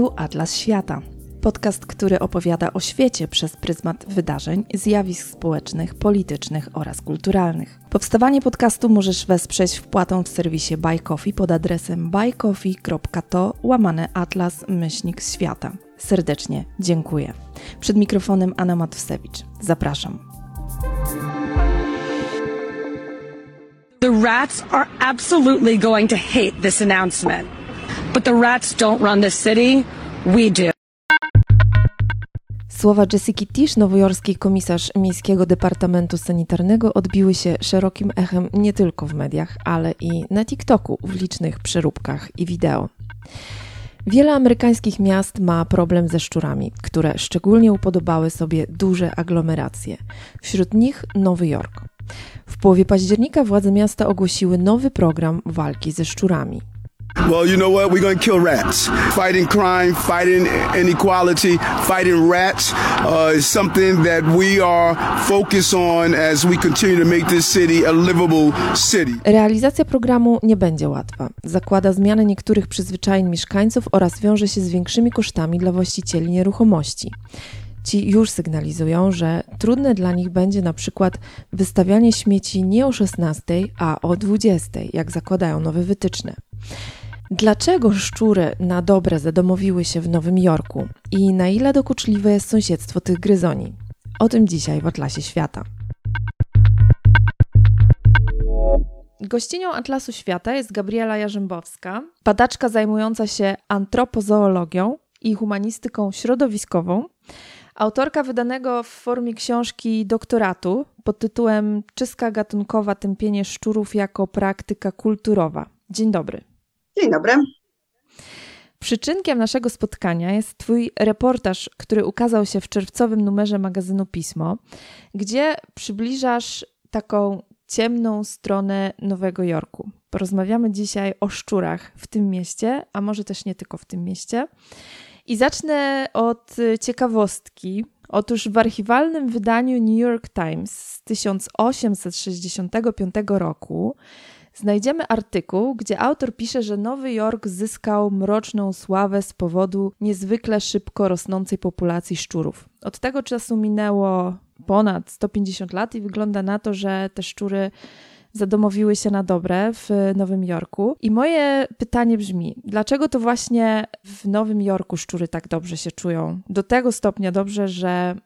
Tu Atlas Świata. Podcast, który opowiada o świecie przez pryzmat wydarzeń, zjawisk społecznych, politycznych oraz kulturalnych. Powstawanie podcastu możesz wesprzeć wpłatą w serwisie Buy Coffee pod adresem buycoffee.to łamane atlas myślnik świata. Serdecznie dziękuję. Przed mikrofonem Anna Matwsewicz. Zapraszam. The rats are absolutely going to hate this announcement. But the rats don't run the city, we do. Słowa Jessica Tish, nowojorskiej komisarz Miejskiego Departamentu Sanitarnego, odbiły się szerokim echem nie tylko w mediach, ale i na TikToku w licznych przeróbkach i wideo. Wiele amerykańskich miast ma problem ze szczurami, które szczególnie upodobały sobie duże aglomeracje. Wśród nich Nowy Jork. W połowie października władze miasta ogłosiły nowy program walki ze szczurami. Well, you know what? We're going to kill rats. Fighting crime, fighting inequality, fighting rats uh, is something that we are focused on as we continue to make this city a livable city. Realizacja programu nie będzie łatwa. Zakłada zmianę niektórych przyzwyczajeń mieszkańców oraz wiąże się z większymi kosztami dla właścicieli nieruchomości. Ci już sygnalizują, że trudne dla nich będzie na przykład wystawianie śmieci nie o 16, a o 20, jak zakładają nowe wytyczne. Dlaczego szczury na dobre zadomowiły się w Nowym Jorku i na ile dokuczliwe jest sąsiedztwo tych gryzoni? O tym dzisiaj w Atlasie Świata. Gościnią Atlasu Świata jest Gabriela Jarzębowska, badaczka zajmująca się antropozoologią i humanistyką środowiskową, autorka wydanego w formie książki doktoratu pod tytułem Czystka gatunkowa tępienie szczurów jako praktyka kulturowa. Dzień dobry. Dzień dobry. Przyczynkiem naszego spotkania jest Twój reportaż, który ukazał się w czerwcowym numerze magazynu Pismo, gdzie przybliżasz taką ciemną stronę Nowego Jorku. Porozmawiamy dzisiaj o szczurach w tym mieście, a może też nie tylko w tym mieście. I zacznę od ciekawostki. Otóż w archiwalnym wydaniu New York Times z 1865 roku znajdziemy artykuł, gdzie autor pisze, że Nowy Jork zyskał mroczną sławę z powodu niezwykle szybko rosnącej populacji szczurów. Od tego czasu minęło ponad 150 lat i wygląda na to, że te szczury zadomowiły się na dobre w Nowym Jorku. I moje pytanie brzmi: dlaczego to właśnie w Nowym Jorku szczury tak dobrze się czują? Do tego stopnia dobrze, że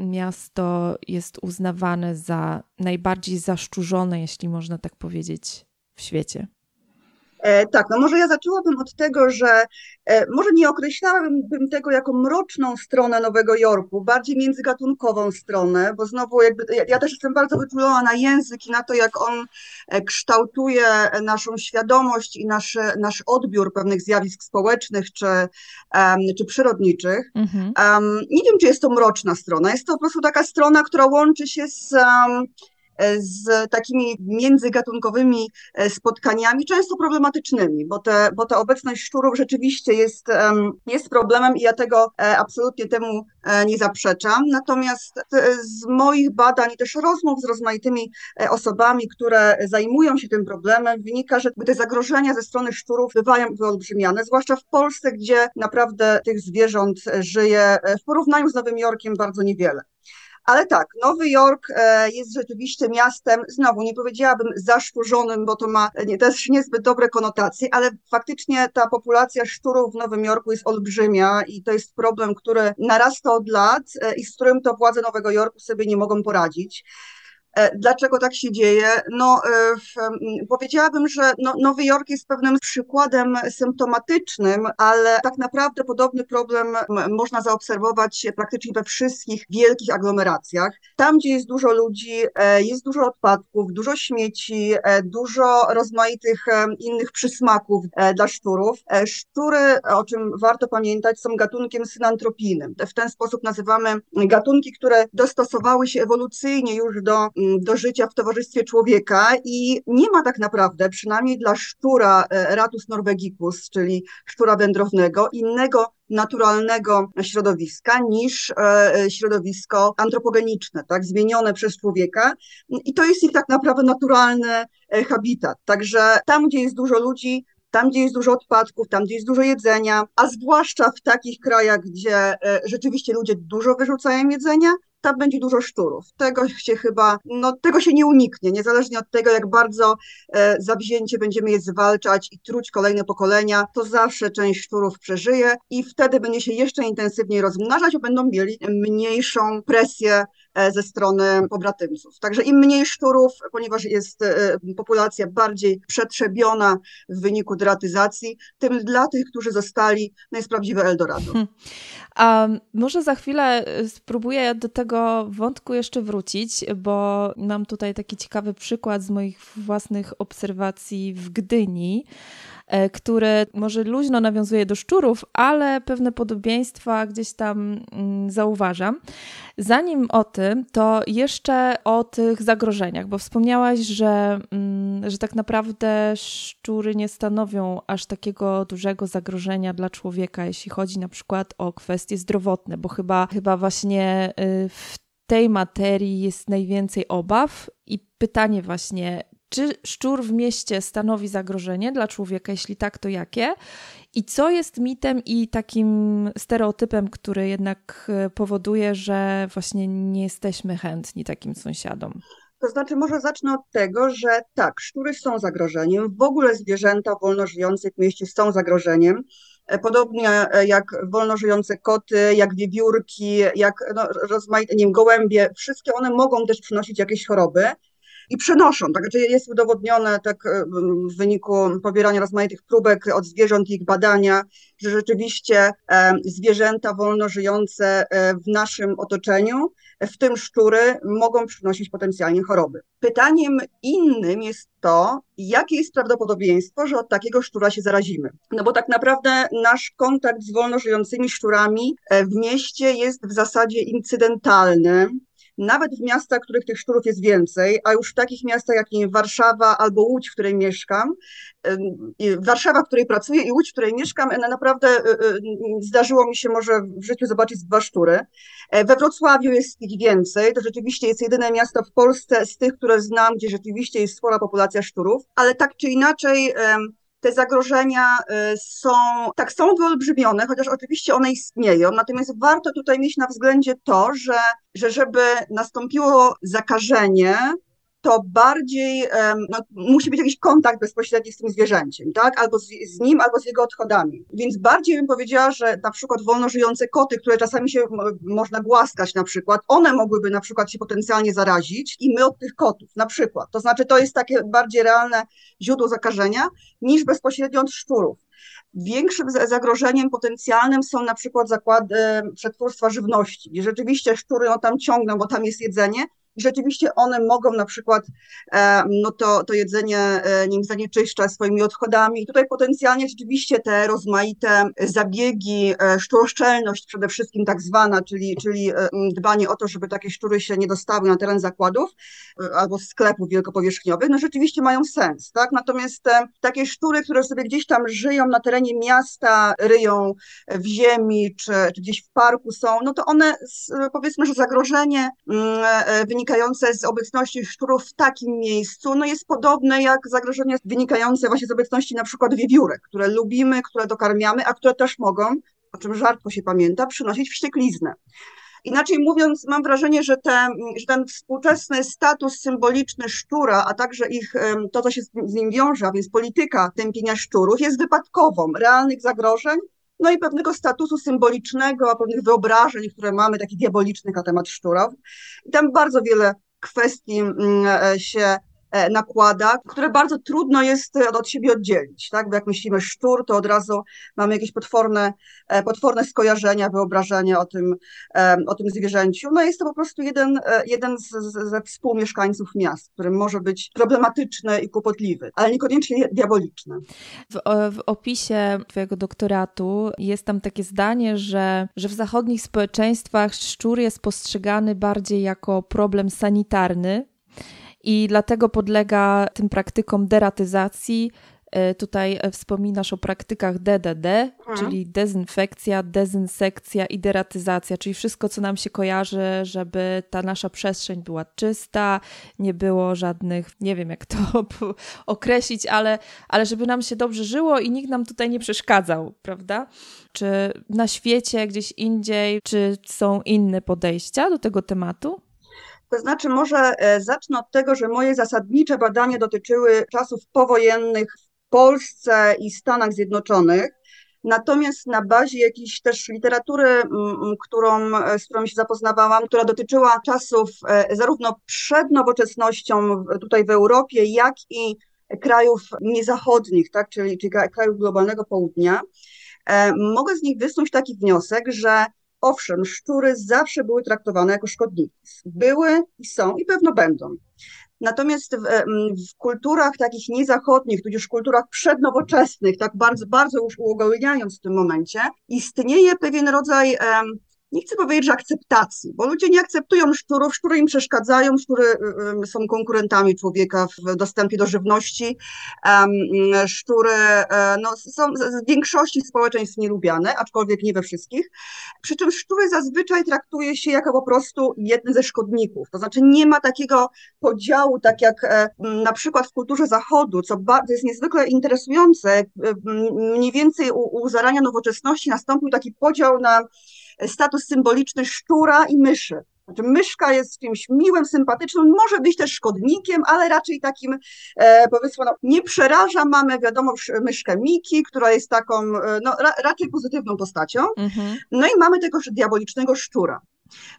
miasto jest uznawane za najbardziej zaszczurzone, jeśli można tak powiedzieć, w świecie. E, tak, no może ja zaczęłabym od tego, że e, może nie określałabym tego jako mroczną stronę Nowego Jorku, bardziej międzygatunkową stronę, bo znowu jakby ja, też jestem bardzo wyczulona na język i na to, jak on e, kształtuje naszą świadomość i nasz, nasz odbiór pewnych zjawisk społecznych czy, um, czy przyrodniczych. Mhm. Um, nie wiem, czy jest to mroczna strona, jest to po prostu taka strona, która łączy się z um, z takimi międzygatunkowymi e, spotkaniami, często problematycznymi, bo, te, bo ta obecność szczurów rzeczywiście jest, jest problemem i ja tego e, absolutnie temu e, nie zaprzeczam. Natomiast z moich badań i też rozmów z rozmaitymi osobami, które zajmują się tym problemem, wynika, że te zagrożenia ze strony szczurów bywają wyolbrzymiane, zwłaszcza w Polsce, gdzie naprawdę tych zwierząt żyje w porównaniu z Nowym Jorkiem bardzo niewiele. Ale tak, Nowy Jork e, jest rzeczywiście miastem, znowu nie powiedziałabym zaszczurzonym, bo to ma nie, też niezbyt dobre konotacje, ale faktycznie ta populacja szczurów w Nowym Jorku jest olbrzymia i to jest problem, który narasta od lat e, i z którym to władze Nowego Jorku sobie nie mogą poradzić. E, dlaczego tak się dzieje? No, e, powiedziałabym, że no, Nowy Jork jest pewnym przykładem symptomatycznym, ale tak naprawdę podobny problem można zaobserwować praktycznie we wszystkich wielkich aglomeracjach. Tam, gdzie jest dużo ludzi, e, jest dużo odpadków, dużo śmieci, dużo rozmaitych innych przysmaków dla szczurów. Szczury, o czym warto pamiętać, są gatunkiem synantropijnym. W ten sposób nazywamy gatunki, które dostosowały się ewolucyjnie już do do życia w towarzystwie człowieka i nie ma tak naprawdę, przynajmniej dla szczura e, Ratus norvegicus, czyli szczura wędrownego, innego naturalnego środowiska niż e, e, środowisko antropogeniczne, tak, zmienione przez człowieka i to jest ich tak naprawdę naturalny habitat. Także tam, gdzie jest dużo ludzi, tam gdzie jest dużo odpadków, tam gdzie jest dużo jedzenia, a zwłaszcza w takich krajach, gdzie rzeczywiście ludzie dużo wyrzucają jedzenia, tam będzie dużo szczurów. Tego się chyba, no tego się nie uniknie, niezależnie od tego, jak bardzo e, zawzięcie będziemy je zwalczać i truć kolejne pokolenia, to zawsze część szczurów przeżyje i wtedy będzie się jeszcze intensywniej rozmnażać, bo będą mieli mniejszą presję ze strony pobratymców. Także im mniej szczurów, ponieważ jest e, populacja bardziej przetrzebiona w wyniku deratyzacji, tym dla tych, którzy zostali, no jest prawdziwe Eldorado. Hmm. A może za chwilę e, spróbuję do tego wątku jeszcze wrócić, bo mam tutaj taki ciekawy przykład z moich własnych obserwacji w Gdyni. E, który może luźno nawiązuje do szczurów, ale pewne podobieństwa gdzieś tam mm, zauważam. Zanim o tym, to jeszcze o tych zagrożeniach, bo wspomniałaś, że, mm, że tak naprawdę szczury nie stanowią aż takiego dużego zagrożenia dla człowieka, jeśli chodzi na przykład o kwestie zdrowotne, bo chyba, chyba właśnie y, w tej materii jest najwięcej obaw i pytanie właśnie, czy szczur w mieście stanowi zagrożenie dla człowieka? Jeśli tak, to jakie? I co jest mitem i takim stereotypem, który jednak e, powoduje, że właśnie nie jesteśmy chętni takim sąsiadom? To znaczy, może zacznę od tego, że tak, szczury są zagrożeniem. W ogóle zwierzęta wolno żyjące w mieście są zagrożeniem. E, podobnie e, jak wolno żyjące koty, jak wiewiórki, jak no, rozmaite, nie wiem, gołębie, wszystkie one mogą też przynosić jakieś choroby i przenoszą. Tak, znaczy jest udowodnione tak e, w wyniku pobierania rozmaitych próbek od zwierząt i ich badania, że rzeczywiście e, zwierzęta wolno żyjące e, w naszym otoczeniu, w tym szczury, mogą przynosić potencjalnie choroby. Pytaniem innym jest to, jakie jest prawdopodobieństwo, że od takiego szczura się zarazimy. No bo tak naprawdę nasz kontakt z wolno żyjącymi szczurami w mieście jest w zasadzie incydentalny nawet w miastach, w których tych szczurów jest więcej, a już w takich miastach jak Warszawa albo Łódź, w której mieszkam, Warszawa, w której pracuję i Łódź, w której mieszkam, no naprawdę y, y, zdarzyło mi się może w życiu zobaczyć dwa szczury. E, we Wrocławiu jest ich więcej, to rzeczywiście jest jedyne miasto w Polsce z tych, które znam, gdzie rzeczywiście jest spora populacja szczurów, ale tak czy inaczej te zagrożenia y, są, tak, są wyolbrzymione, chociaż oczywiście one istnieją, natomiast warto tutaj mieć na względzie to, że, że żeby nastąpiło zakażenie, to bardziej no, musi być jakiś kontakt bezpośredni z tym zwierzęciem, tak? Albo z, z, nim, albo z jego odchodami. Więc bardziej bym powiedziała, że na przykład wolno żyjące koty, które czasami się można głaskać na przykład, one mogłyby na przykład się potencjalnie zarazić i my od tych kotów na przykład. To znaczy to jest takie bardziej realne źródło zakażenia niż bezpośrednio od szczurów. Większym zagrożeniem potencjalnym są na przykład zakłady przetwórstwa żywności, gdzie rzeczywiście szczury no, tam ciągną, bo tam jest jedzenie, i rzeczywiście one mogą na przykład e, no to, to jedzenie e, nim zanieczyszczać swoimi odchodami. I tutaj potencjalnie rzeczywiście te rozmaite zabiegi, e, szczuroszczelność przede wszystkim tak zwana, czyli, czyli dbanie o to, żeby takie szczury się nie dostały na teren zakładów albo sklepów wielkopowierzchniowych, no rzeczywiście mają sens, tak? Natomiast takie szczury, które sobie gdzieś tam żyją na terenie miasta, ryją w ziemi czy, czy gdzieś w parku są, no to one powiedzmy, że zagrożenie wynika wynikające z obecności szczurów w takim miejscu, no jest podobne jak zagrożenie wynikające właśnie z obecności na przykład wiewiórek, które lubimy, które dokarmiamy, a które też mogą, o czym rzadko się pamięta, przynosić wściekliznę. Inaczej mówiąc, mam wrażenie, że, te, że ten współczesny status symboliczny szczura, a także ich, to, co się z nim wiąże, a więc polityka tępienia szczurów, jest wypadkową realnych zagrożeń no i pewnego statusu symbolicznego, pewnych wyobrażeń, które mamy, takich diabolicznych na temat szczurów. I tam bardzo wiele kwestii mm, e, się nakłada, które bardzo trudno jest e, od siebie oddzielić, tak? Bo jak myślimy szczur, to od razu mamy jakieś potworne, e, potworne skojarzenia, wyobrażenia o tym, o tym zwierzęciu. No jest to po prostu jeden, jeden z, ze współmieszkańców miast, który może być problematyczny i kłopotliwy, ale niekoniecznie diaboliczny. W, w opisie twojego doktoratu jest tam takie zdanie, że, że w zachodnich społeczeństwach szczur jest postrzegany bardziej jako problem sanitarny, i dlatego podlega tym praktykom deratyzacji E, tutaj e, wspominasz o praktykach DDD, mhm. czyli dezynfekcja, dezynsekcja i deratyzacja, czyli wszystko, co nam się kojarzy, żeby ta nasza przestrzeń była czysta, nie było żadnych, nie wiem jak to określić, ale, ale żeby nam się dobrze żyło i nikt nam tutaj nie przeszkadzał, prawda? Czy na świecie, gdzieś indziej, czy są inne podejścia do tego tematu? To znaczy, może e, zacznę od tego, że moje zasadnicze badania dotyczyły czasów powojennych w Polsce i Stanach Zjednoczonych. Natomiast na bazie jakiejś też literatury, którą, e, z którą się zapoznawałam, która dotyczyła czasów e, zarówno przed nowoczesnością tutaj w Europie, jak i krajów niezachodnich, tak, czyli, czyli krajów globalnego południa, mogę z nich wysnuć taki wniosek, że Owszem, szczury zawsze były traktowane jako szkodniki. Były i są i pewno będą. Natomiast w, w, kulturach takich niezachodnich, tudzież kulturach przednowoczesnych, tak bardzo, bardzo już uogólniając w tym momencie, istnieje pewien rodzaj nie chcę powiedzieć, że akceptacji, bo ludzie nie akceptują szczurów, szczury im przeszkadzają, szczury y, y, są konkurentami człowieka w dostępie do żywności, szczury e, no, są w większości społeczeństw nielubiane, aczkolwiek nie we wszystkich, przy czym szczury zazwyczaj traktuje się jako po prostu jeden ze szkodników, to znaczy nie ma takiego podziału, tak jak e, na przykład w kulturze zachodu, co jest niezwykle interesujące, e, mniej więcej u, u zarania nowoczesności nastąpił taki podział na status symboliczny szczura i myszy. Znaczy, myszka jest czymś miłym, sympatycznym, może być też szkodnikiem, ale raczej takim, e, powiedzmy, no, nie przeraża. Mamy, wiadomo, myszkę Miki, która jest taką, e, no, ra, raczej pozytywną postacią. Mhm. No i mamy tego diabolicznego szczura.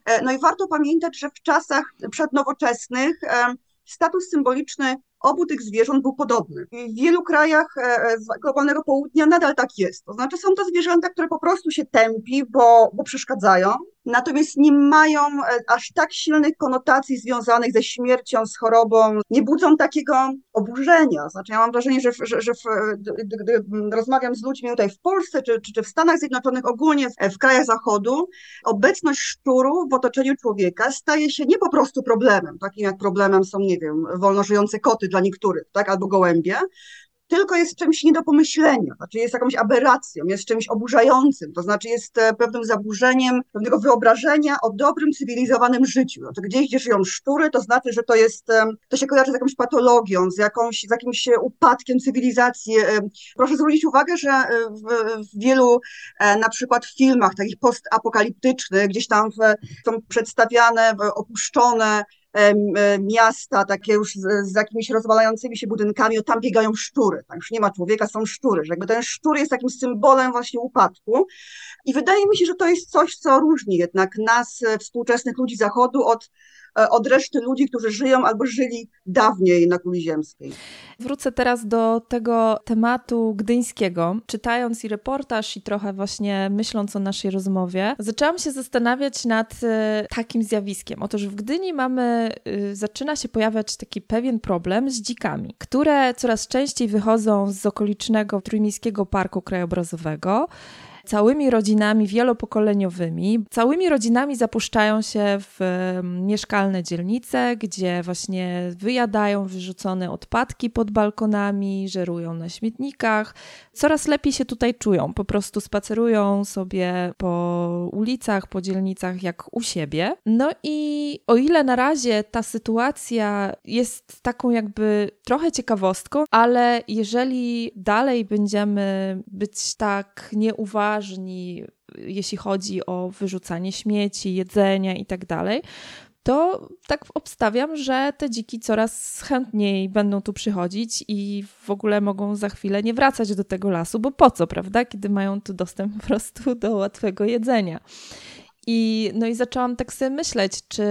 E, no i warto pamiętać, że w czasach przednowoczesnych e, status symboliczny obu tych zwierząt był podobny. W wielu krajach e, e, globalnego południa nadal tak jest. To znaczy są to zwierzęta, które po prostu się tępi, bo, bo przeszkadzają, natomiast nie mają e, aż tak silnych konotacji związanych ze śmiercią, z chorobą, nie budzą takiego oburzenia. Znaczy ja mam wrażenie, że, że, że w, gdy, gdy, rozmawiam z ludźmi tutaj w Polsce czy, czy, czy w Stanach Zjednoczonych, ogólnie w, w krajach Zachodu, obecność szczuru w otoczeniu człowieka staje się nie po prostu problemem, takim jak problemem są, nie wiem, wolno żyjące koty dla niektórych, tak, albo gołębie, tylko jest czymś nie do pomyślenia, znaczy jest jakąś aberracją, jest czymś oburzającym, to znaczy jest e, pewnym zaburzeniem pewnego wyobrażenia o dobrym, cywilizowanym życiu. Znaczy gdzieś, gdzie żyją szczury, to znaczy, że to jest, e, to się kojarzy z jakąś patologią, z, jakąś, z jakimś upadkiem cywilizacji. E, proszę zwrócić uwagę, że w, w wielu na przykład filmach takich postapokaliptycznych, gdzieś tam w, są przedstawiane opuszczone E, miasta, takie już z, z jakimiś rozwalającymi się budynkami, tam biegają szczury, tam już nie ma człowieka, są szczury, że jakby ten szczur jest takim symbolem właśnie upadku. I wydaje mi się, że to jest coś, co różni jednak nas, e, współczesnych ludzi Zachodu od E, od reszty ludzi, którzy żyją albo żyli dawniej na kuli ziemskiej. Wrócę teraz do tego tematu gdyńskiego. Czytając i reportaż, i trochę właśnie myśląc o naszej rozmowie, zaczęłam się zastanawiać nad e, takim zjawiskiem. Otóż w Gdyni mamy, e, zaczyna się pojawiać taki pewien problem z dzikami, które coraz częściej wychodzą z okolicznego Trójmiejskiego Parku Krajobrazowego całymi rodzinami wielopokoleniowymi. Całymi rodzinami zapuszczają się w mieszkalne dzielnice, gdzie właśnie wyjadają wyrzucone odpadki pod balkonami, żerują na śmietnikach. Coraz lepiej się tutaj czują, po prostu spacerują sobie po ulicach, po dzielnicach jak u siebie. No i o ile na razie ta sytuacja jest taką jakby trochę ciekawostką, ale jeżeli dalej będziemy być tak nieuważni, jeśli chodzi o wyrzucanie śmieci, jedzenia tak dalej, to tak obstawiam, że te dziki coraz chętniej będą tu przychodzić i w ogóle mogą za chwilę nie wracać do tego lasu, bo po co, prawda, kiedy mają tu dostęp po prostu do łatwego jedzenia. I, no i zaczęłam tak sobie myśleć, czy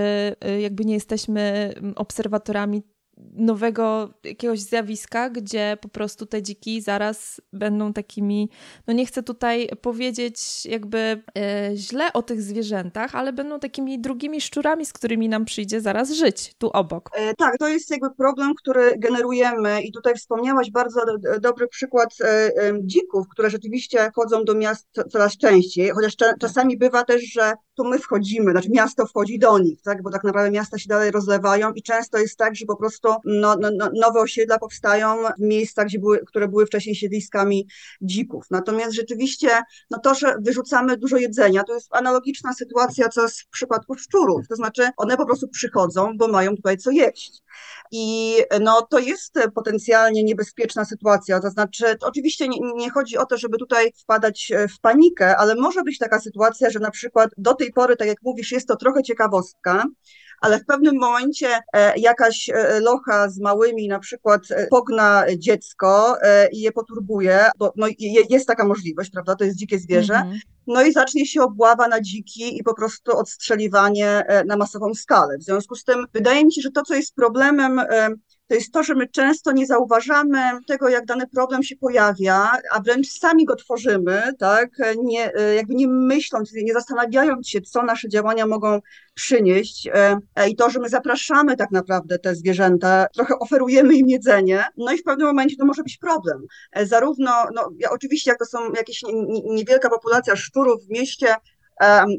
y, jakby nie jesteśmy obserwatorami nowego jakiegoś zjawiska, gdzie po prostu te dziki zaraz będą takimi, no nie chcę tutaj powiedzieć jakby e, źle o tych zwierzętach, ale będą takimi drugimi szczurami, z którymi nam przyjdzie zaraz żyć tu obok. E, tak, to jest jakby problem, który generujemy i tutaj wspomniałaś bardzo do, dobry przykład e, dzików, które rzeczywiście wchodzą do miast coraz częściej, chociaż tak. czasami bywa też, że tu my wchodzimy, znaczy miasto wchodzi do nich, tak, bo tak naprawdę miasta się dalej rozlewają i często jest tak, że po prostu no, no, no, nowe osiedla powstają w miejscach, gdzie były, które były wcześniej siedliskami dzików. Natomiast rzeczywiście no to, że wyrzucamy dużo jedzenia, to jest analogiczna sytuacja, co jest w przypadku szczurów. To znaczy one po prostu przychodzą, bo mają tutaj co jeść. I no, to jest potencjalnie niebezpieczna sytuacja. To znaczy, to oczywiście nie, nie, chodzi o to, żeby tutaj wpadać w panikę, ale może być taka sytuacja, że na przykład do tej pory, tak jak mówisz, jest to trochę ciekawostka, ale w pewnym momencie e, jakaś e, locha z małymi na przykład e, pogna dziecko i je poturbuje, bo no, jest taka możliwość, prawda, to jest dzikie zwierzę, -hmm. no i zacznie się obława na dziki i po prostu odstrzeliwanie na masową skalę. W związku z tym wydaje mi się, że to, co jest problemem to jest to, że my często nie zauważamy tego, jak dany problem się pojawia, a wręcz sami go tworzymy, tak, nie, jakby nie myśląc, nie zastanawiając się, co nasze działania mogą przynieść e, i to, że my zapraszamy tak naprawdę te zwierzęta, trochę oferujemy im jedzenie, no i w pewnym momencie to może być problem. E, zarówno, no oczywiście jak to są jakieś niewielka populacja szczurów w mieście,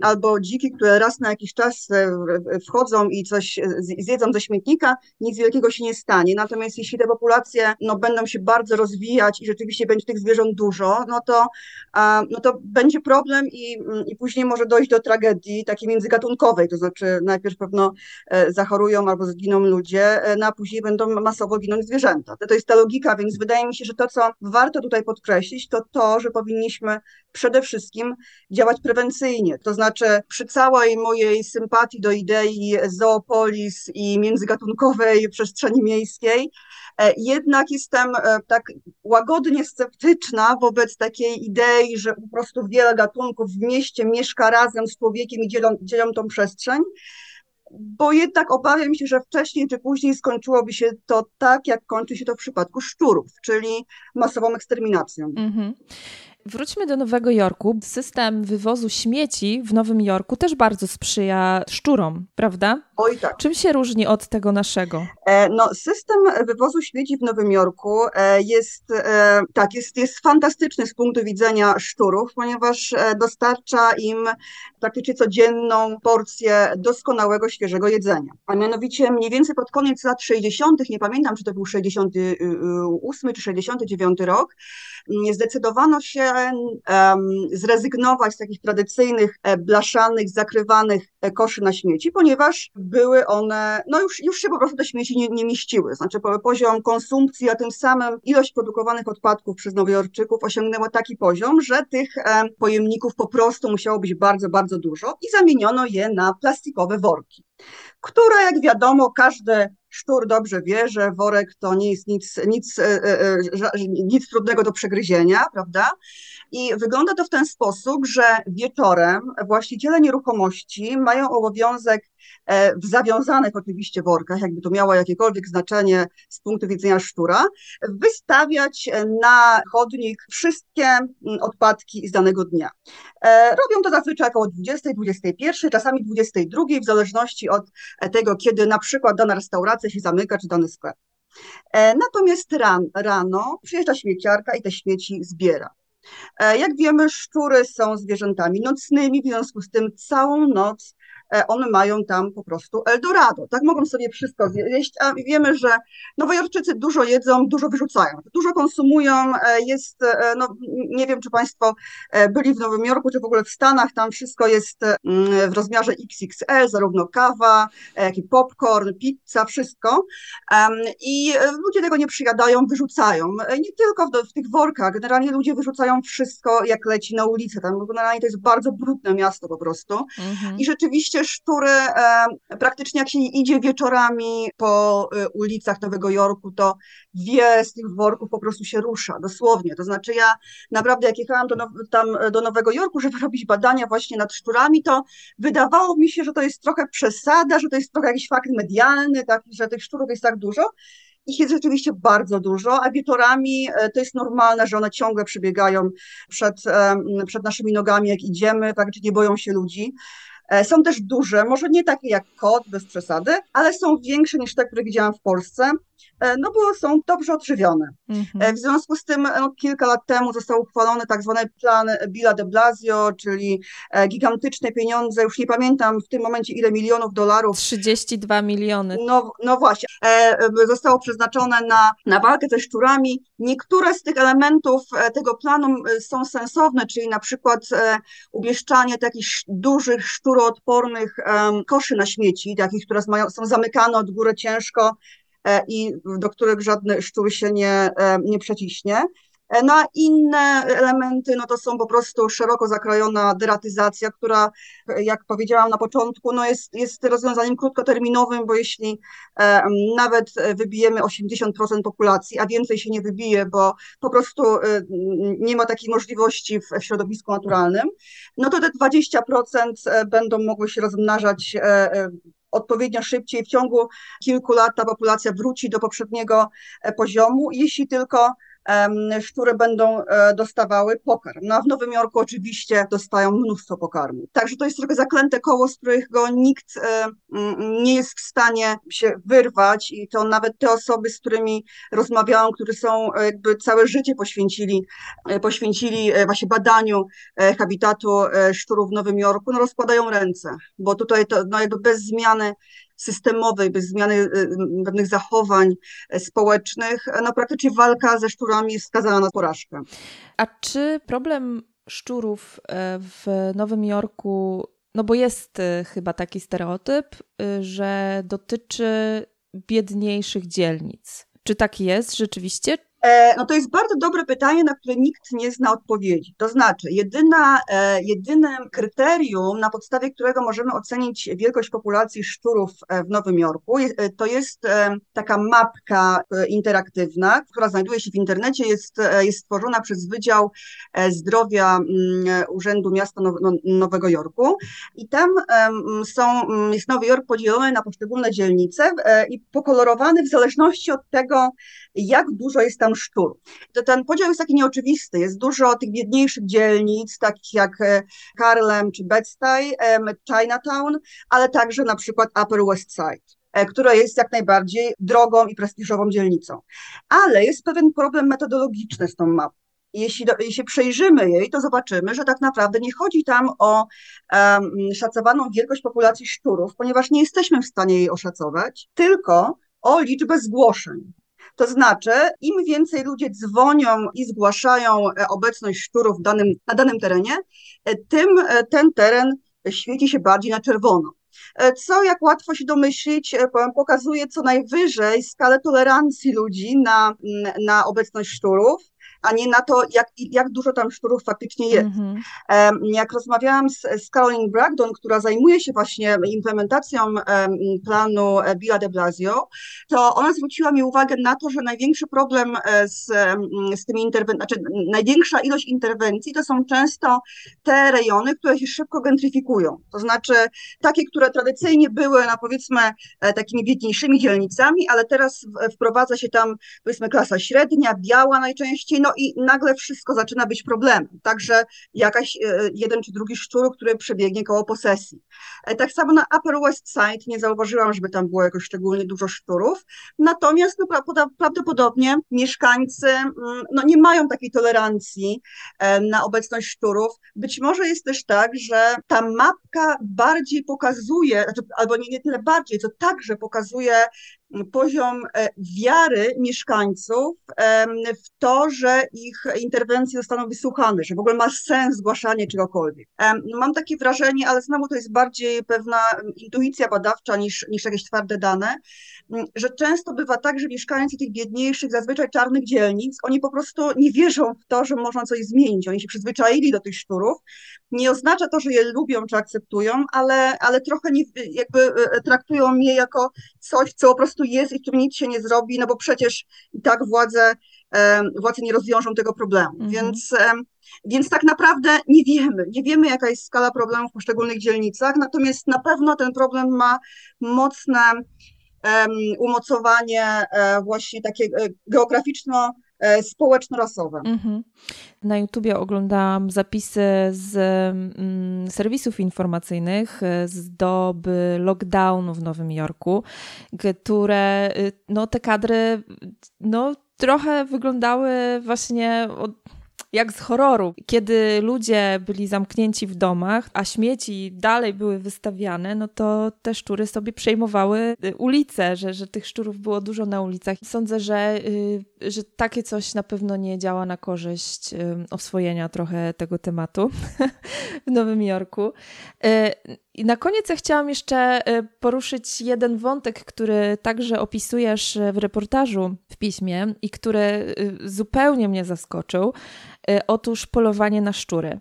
albo dziki, które raz na jakiś czas e, wchodzą i coś zjedzą ze śmietnika, nic wielkiego się nie stanie. Natomiast jeśli te populacje no, będą się bardzo rozwijać i rzeczywiście będzie tych zwierząt dużo, no to, no to będzie problem i, i później może dojść do tragedii takiej międzygatunkowej, to znaczy najpierw pewno e, zachorują albo zginą ludzie, e, no a później będą masowo ginąć zwierzęta. To jest ta logika, więc wydaje mi się, że to, co warto tutaj podkreślić, to to, że powinniśmy przede wszystkim działać prewencyjnie. To znaczy, przy całej mojej sympatii do idei zoopolis i międzygatunkowej przestrzeni miejskiej, e, jednak jestem e, tak łagodnie sceptyczna wobec takiej idei, że po prostu wiele gatunków w mieście mieszka razem z człowiekiem i dzielą, dzielą tą przestrzeń bo jednak obawiam się, że wcześniej czy później skończyłoby się to tak, jak kończy się to w przypadku szczurów, czyli masową eksterminacją. Mm -hmm. Wróćmy do Nowego Jorku. System wywozu śmieci w Nowym Jorku też bardzo sprzyja szczurom, prawda? Oj tak. Czym się różni od tego naszego? E, no, system wywozu śmieci w Nowym Jorku e, jest, e, tak, jest, jest fantastyczny z punktu widzenia szczurów, ponieważ dostarcza im praktycznie codzienną porcję doskonałego, świeżego jedzenia. A mianowicie mniej więcej pod koniec lat 60., nie pamiętam, czy to był 68 czy 69 rok, zdecydowano się zrezygnować z takich tradycyjnych, blaszanych, zakrywanych koszy na śmieci, ponieważ były one, no już, już się po prostu te śmieci nie, nie mieściły. Znaczy poziom konsumpcji, a tym samym ilość produkowanych odpadków przez Nowojorczyków osiągnęła taki poziom, że tych pojemników po prostu musiało być bardzo, bardzo dużo i zamieniono je na plastikowe worki, które jak wiadomo każdy szczur dobrze wie, że worek to nie jest nic, nic, e, e, e, nic trudnego do przegryzienia, prawda? I wygląda to w ten sposób, że wieczorem właściciele nieruchomości mają obowiązek E, w zawiązanych oczywiście workach, jakby to miało jakiekolwiek znaczenie z punktu widzenia szczura, wystawiać na chodnik wszystkie mm, odpadki z danego dnia. E, robią to zazwyczaj około 20, 21, czasami 22, w zależności od tego, kiedy na przykład dana restauracja się zamyka, czy dany sklep. E, natomiast ran, rano przyjeżdża śmieciarka i te śmieci zbiera. Jak wiemy, szczury są zwierzętami nocnymi, w związku z tym całą noc E, one mają tam po prostu Eldorado, tak? Mogą sobie wszystko zjeść, a wiemy, że Nowojorczycy dużo jedzą, dużo wyrzucają, dużo konsumują, e, jest, e, no nie wiem, czy Państwo byli w Nowym Jorku, czy w ogóle w Stanach, tam wszystko jest mm, w rozmiarze XXL, zarówno kawa, jak i popcorn, pizza, wszystko. I ludzie tego nie przyjadają, wyrzucają, nie tylko w, w tych workach, generalnie ludzie wyrzucają wszystko, jak leci na ulicę, tam generalnie to jest bardzo brudne miasto po prostu. Mhm. i rzeczywiście szczury e, praktycznie jak się idzie wieczorami po e, ulicach Nowego Jorku, to wiele z tych worków po prostu się rusza, dosłownie. To znaczy ja naprawdę jak jechałam do, tam do Nowego Jorku, żeby robić badania właśnie nad szczurami, to wydawało mi się, że to jest trochę przesada, że to jest trochę jakiś fakt medialny, tak, że tych szczurów jest tak dużo. Ich jest rzeczywiście bardzo dużo, a wieczorami e, to jest normalne, że one ciągle przybiegają przed, przed naszymi nogami, jak idziemy, tak, czy nie boją się ludzi. Są też duże, może nie takie jak kot, bez przesady, ale są większe niż te, które widziałam w Polsce. E, no bo są dobrze odżywione. Mhm. E, w związku z tym no, kilka lat temu został uchwalony tak zwany plan Billa de Blasio, czyli e, gigantyczne pieniądze, już nie pamiętam w tym momencie ile milionów dolarów. 32 miliony. No, no właśnie, zostało przeznaczone na, na walkę ze szczurami. Niektóre z tych elementów tego planu są sensowne, czyli na przykład umieszczanie takich dużych, szczuroodpornych koszy na śmieci, takich, które są zamykane od góry ciężko, E, i do których żadny szczur się nie, nie przeciśnie. E, no a inne elementy, no to są po prostu szeroko zakrojona deratyzacja, która, jak powiedziałam na początku, no jest, jest rozwiązaniem krótkoterminowym, bo jeśli e, nawet wybijemy 80% populacji, a więcej się nie wybije, bo po prostu e, nie ma takiej możliwości w, w środowisku naturalnym, no to te 20% będą mogły się rozmnażać e, odpowiednio szybciej. W ciągu kilku lat ta populacja wróci do poprzedniego e, poziomu, jeśli tylko które będą e, dostawały pokarm. No a w Nowym Jorku oczywiście dostają mnóstwo pokarmu. Także to jest trochę zaklęte koło, z którego nikt e, nie jest w stanie się wyrwać i to nawet te osoby, z którymi rozmawiałam, które są jakby całe życie poświęcili, poświęcili właśnie badaniu habitatu szczurów w Nowym Jorku, no rozkładają ręce, bo tutaj to no jakby bez zmiany systemowej, bez zmiany y, pewnych zachowań e, społecznych, no praktycznie walka ze szczurami jest skazana na porażkę. A czy problem szczurów e, w Nowym Jorku, no bo jest e, chyba taki stereotyp, że dotyczy biedniejszych dzielnic. Czy tak jest rzeczywiście? E, no to jest bardzo dobre pytanie, na które nikt nie zna odpowiedzi. To znaczy, jedyna, e, jedynym kryterium, na podstawie którego możemy ocenić wielkość populacji szczurów e, w Nowym Jorku, to jest taka mapka interaktywna, która znajduje się w internecie, jest, jest stworzona przez Wydział Zdrowia Urzędu Miasta no, Nowego Jorku. I tam są, jest Nowy Jork podzielony na poszczególne dzielnice i pokolorowany w zależności od tego, jak dużo jest tam sztur. To ten podział jest taki nieoczywisty. Jest dużo tych biedniejszych dzielnic, takich jak e, Harlem czy Bed-Stuy, Chinatown, ale także na przykład Upper West Side e, która jest jak najbardziej drogą i prestiżową dzielnicą. Ale jest pewien problem metodologiczny z tą mapą. Jeśli, do, jeśli przejrzymy jej, to zobaczymy, że tak naprawdę nie chodzi tam o um, szacowaną wielkość populacji szczurów, ponieważ nie jesteśmy w stanie jej oszacować, tylko o liczbę zgłoszeń. To znaczy, im więcej ludzie dzwonią i zgłaszają e, obecność szczurów danym, na danym terenie, e, tym e, ten teren świeci się bardziej na czerwono. Co, jak łatwo się domyślić, pokazuje co najwyżej skalę tolerancji ludzi na, na obecność szczurów a nie na to, jak, jak dużo tam szczurów faktycznie jest. Mm -hmm. Jak rozmawiałam z, z Caroline Bragdon, która zajmuje się właśnie implementacją planu e, Billa de Blasio, to ona zwróciła mi uwagę na to, że największy problem e, z, z tymi interwencjami, znaczy największa ilość interwencji to są często te rejony, które się szybko gentryfikują. To znaczy takie, które tradycyjnie były, no powiedzmy, e, takimi biedniejszymi dzielnicami, ale teraz wprowadza się tam, powiedzmy, klasa średnia, biała najczęściej, no i nagle wszystko zaczyna być problemem. Także jakaś e, jeden czy drugi szczur, który przebiegnie koło posesji. E, tak samo na Upper West Side nie zauważyłam, żeby tam było jakoś szczególnie dużo szczurów, natomiast no, prawdopodobnie mieszkańcy mm, no, nie mają takiej tolerancji e, na obecność szczurów. Być może jest też tak, że ta mapka bardziej pokazuje, znaczy, albo nie, nie tyle bardziej, co także pokazuje poziom e, wiary mieszkańców w to, że ich interwencje zostaną wysłuchane, że w ogóle ma sens zgłaszanie czegokolwiek. Mam takie wrażenie, ale znowu to jest bardziej pewna intuicja badawcza niż, niż jakieś twarde dane, że często bywa tak, że mieszkańcy tych biedniejszych, zazwyczaj czarnych dzielnic, oni po prostu nie wierzą w to, że można coś zmienić. Oni się przyzwyczaili do tych szczurów. Nie oznacza to, że je lubią czy akceptują, ale, ale trochę nie, jakby e, traktują je jako coś, co po prostu jest i z czym nic się nie zrobi, no bo przecież i tak władze, władze nie rozwiążą tego problemu. Mhm. Więc, więc tak naprawdę nie wiemy. Nie wiemy, jaka jest skala problemu w poszczególnych dzielnicach, natomiast na pewno ten problem ma mocne umocowanie e, właśnie takie e, geograficzno społeczno-rasowe. Mhm. Na YouTubie oglądałam zapisy z mm, serwisów informacyjnych z doby lockdownu w Nowym Jorku, które, y, no te kadry, no trochę wyglądały właśnie od jak z horroru, kiedy ludzie byli zamknięci w domach, a śmieci dalej były wystawiane, no to te szczury sobie przejmowały y, ulice, że, że tych szczurów było dużo na ulicach. Sądzę, że, y, że takie coś na pewno nie działa na korzyść oswojenia trochę tego tematu w Nowym Jorku. Y, I na koniec ja chciałam jeszcze poruszyć jeden wątek, który także opisujesz w reportażu w piśmie i który zupełnie mnie zaskoczył. Otóż polowanie na szczury.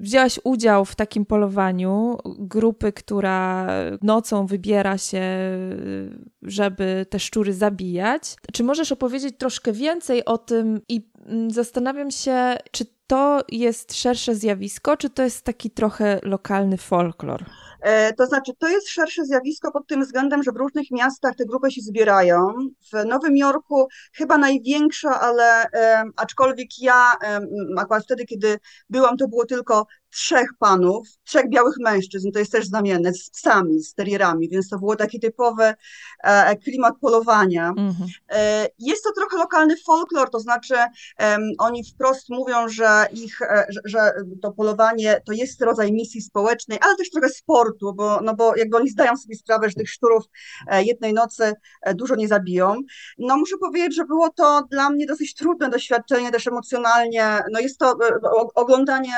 Wzięłaś udział w takim polowaniu grupy, która nocą wybiera się, żeby te szczury zabijać. Czy możesz opowiedzieć troszkę więcej o tym i zastanawiam się, czy to jest szersze zjawisko, czy to jest taki trochę lokalny folklor? E, to znaczy, to jest szersze zjawisko pod tym względem, że w różnych miastach te grupy się zbierają. W Nowym Jorku chyba największa, ale aczkolwiek ja akurat wtedy, kiedy byłam, to było tylko trzech panów, trzech białych mężczyzn, to jest też znamienne, z psami, z terrierami, więc to było taki typowy e, klimat polowania. Mhm. E, jest to trochę lokalny folklor, to znaczy e, oni wprost mówią, że ich, e, że, że, to polowanie to jest rodzaj misji społecznej, ale też trochę sportu, bo, no bo jakby oni zdają sobie sprawę, że tych szczurów e, jednej nocy e, dużo nie zabiją. No muszę powiedzieć, że było to dla mnie dosyć trudne doświadczenie, też emocjonalnie, no jest to oglądanie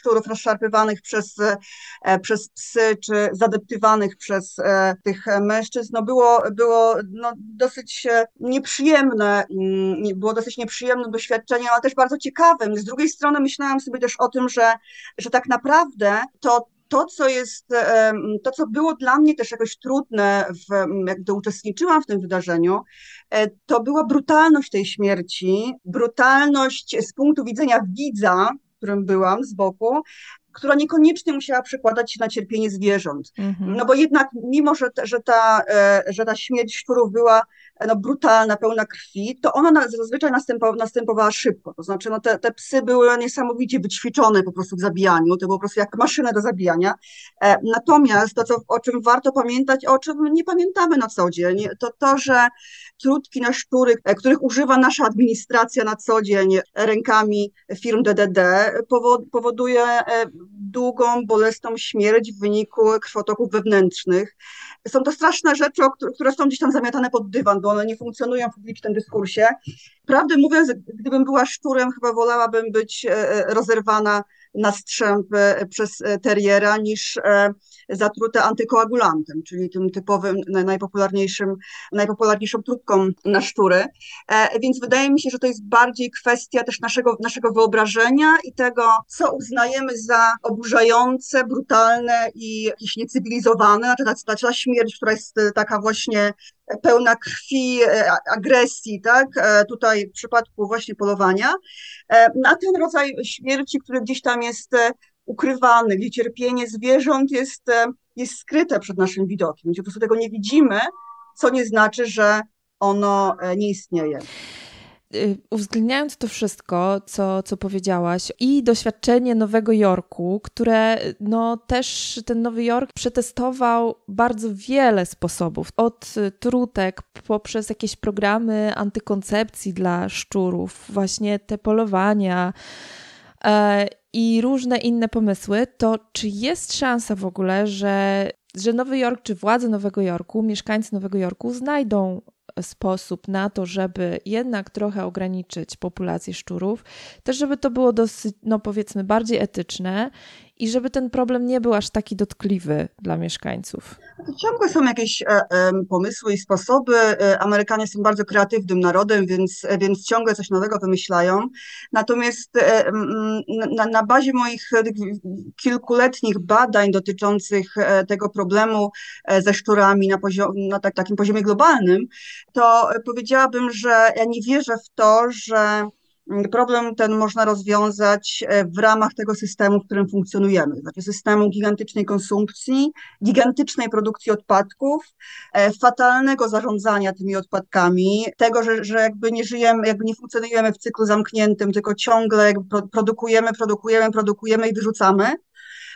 szczurów rozszarpywanych przez, e, przez psy, czy zadeptywanych przez e, tych mężczyzn, no było, było no dosyć e, nieprzyjemne, mm, było dosyć nieprzyjemnym doświadczeniem, ale też bardzo ciekawym. Z drugiej strony myślałam sobie też o tym, że, że tak naprawdę to to, co jest, to, co było dla mnie też jakoś trudne, w, jak gdy uczestniczyłam w tym wydarzeniu, to była brutalność tej śmierci, brutalność z punktu widzenia widza, którym byłam z boku, która niekoniecznie musiała przekładać się na cierpienie zwierząt. Mhm. No bo jednak, mimo że, że, ta, e, że ta śmierć szczurów była no, brutalna, pełna krwi, to ona zazwyczaj następowała, szybko. To znaczy, no, te, te psy były niesamowicie wyćwiczone po prostu w zabijaniu, to było po prostu jak maszyna do zabijania. E, natomiast to, co, o czym warto pamiętać, o czym nie pamiętamy na co dzień, to to, że trutki na szczury, e, których używa nasza administracja na co dzień rękami firm DDD, powoduje e, długą, bolesną śmierć w wyniku krwotoków wewnętrznych. Są to straszne rzeczy, które są gdzieś tam zamiatane pod dywan, bo one nie funkcjonują w publicznym dyskursie. Prawdę mówiąc, gdybym była szczurem, chyba wolałabym być e, rozerwana na strzęp przez teriera niż zatrute antykoagulantem, czyli tym typowym, najpopularniejszym, najpopularniejszą trupką na szczury. E, więc wydaje mi się, że to jest bardziej kwestia też naszego, naszego wyobrażenia i tego, co uznajemy za oburzające, brutalne i jakieś niecywilizowane, znaczy ta, ta, ta śmierć, która jest taka właśnie pełna krwi, e, agresji, tak? E, tutaj w przypadku właśnie polowania. Na ten rodzaj śmierci, który gdzieś tam jest ukrywany, gdzie cierpienie zwierząt jest, e, jest skryte przed naszym widokiem, gdzie po prostu tego nie widzimy, co nie znaczy, że ono e, nie istnieje uwzględniając to wszystko, co, co powiedziałaś, i doświadczenie Nowego Jorku, które no też ten Nowy Jork przetestował bardzo wiele sposobów. Od trutek poprzez jakieś programy antykoncepcji dla szczurów, właśnie te polowania e, i różne inne pomysły, to czy jest szansa w ogóle, że, że Nowy Jork, czy władze Nowego Jorku, mieszkańcy Nowego Jorku znajdą sposób na to, żeby jednak trochę ograniczyć populację szczurów, też żeby to było dosyć, no powiedzmy, bardziej etyczne i żeby ten problem nie był aż taki dotkliwy dla mieszkańców. Ciągle są jakieś e, e, pomysły i sposoby. E, Amerykanie są bardzo kreatywnym narodem, więc, więc ciągle coś nowego wymyślają. Natomiast na, na, bazie moich kilkuletnich badań dotyczących tego problemu ze szczurami na, poziom, na tak, takim poziomie globalnym, to powiedziałabym, że ja nie wierzę w to, że problem ten można rozwiązać e, w ramach tego systemu, w którym funkcjonujemy, znaczy systemu gigantycznej konsumpcji, gigantycznej produkcji odpadków, e, fatalnego zarządzania tymi odpadkami, tego, że, że jakby nie żyjemy, jakby nie funkcjonujemy w cyklu zamkniętym, tylko ciągle produkujemy, produkujemy, produkujemy i wyrzucamy.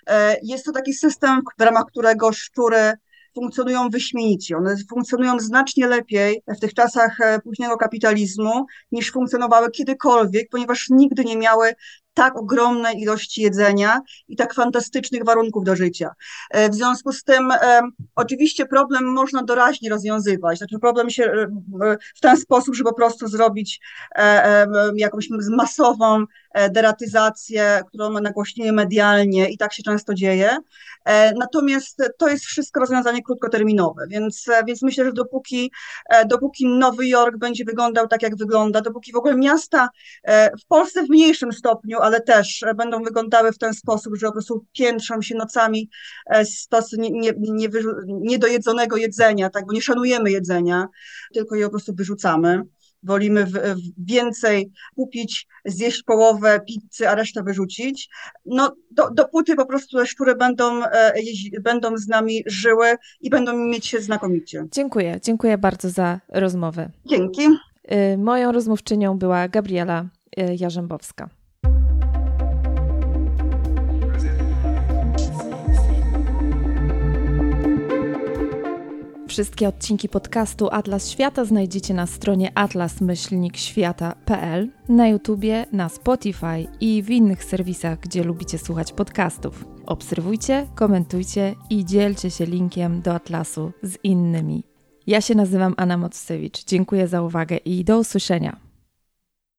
E, jest to taki system, w ramach którego szczury funkcjonują wyśmienicie. One funkcjonują znacznie lepiej w tych czasach e, późnego kapitalizmu niż funkcjonowały kiedykolwiek, ponieważ nigdy nie miały tak ogromne ilości jedzenia i tak fantastycznych warunków do życia. E, w związku z tym e, oczywiście problem można doraźnie rozwiązywać. Znaczy problem się w ten sposób, żeby po prostu zrobić jakąś masową deratyzację, którą nagłośnimy medialnie i tak się często dzieje. Natomiast to jest wszystko rozwiązanie krótkoterminowe, więc, więc myślę, że dopóki, dopóki Nowy Jork będzie wyglądał tak, jak wygląda, dopóki w ogóle miasta w Polsce w mniejszym stopniu, ale też będą wyglądały w ten sposób, że po prostu piętrzą się nocami e, stosy niedojedzonego nie, nie jedzenia, tak, bo nie szanujemy jedzenia, tylko je po prostu wyrzucamy. Wolimy w, w więcej kupić, zjeść połowę pizzy, a resztę wyrzucić. No, do, dopóty po prostu te szczury będą, e, będą z nami żyły i będą mieć się znakomicie. Dziękuję, dziękuję bardzo za rozmowę. Dzięki. Y, moją rozmówczynią była Gabriela y, Jarzębowska. Wszystkie odcinki podcastu Atlas Świata znajdziecie na stronie atlas-świata.pl, na YouTubie, na Spotify i w innych serwisach, gdzie lubicie słuchać podcastów. Obserwujcie, komentujcie i dzielcie się linkiem do Atlasu z innymi. Ja się nazywam Anna Mocewicz. Dziękuję za uwagę i do usłyszenia.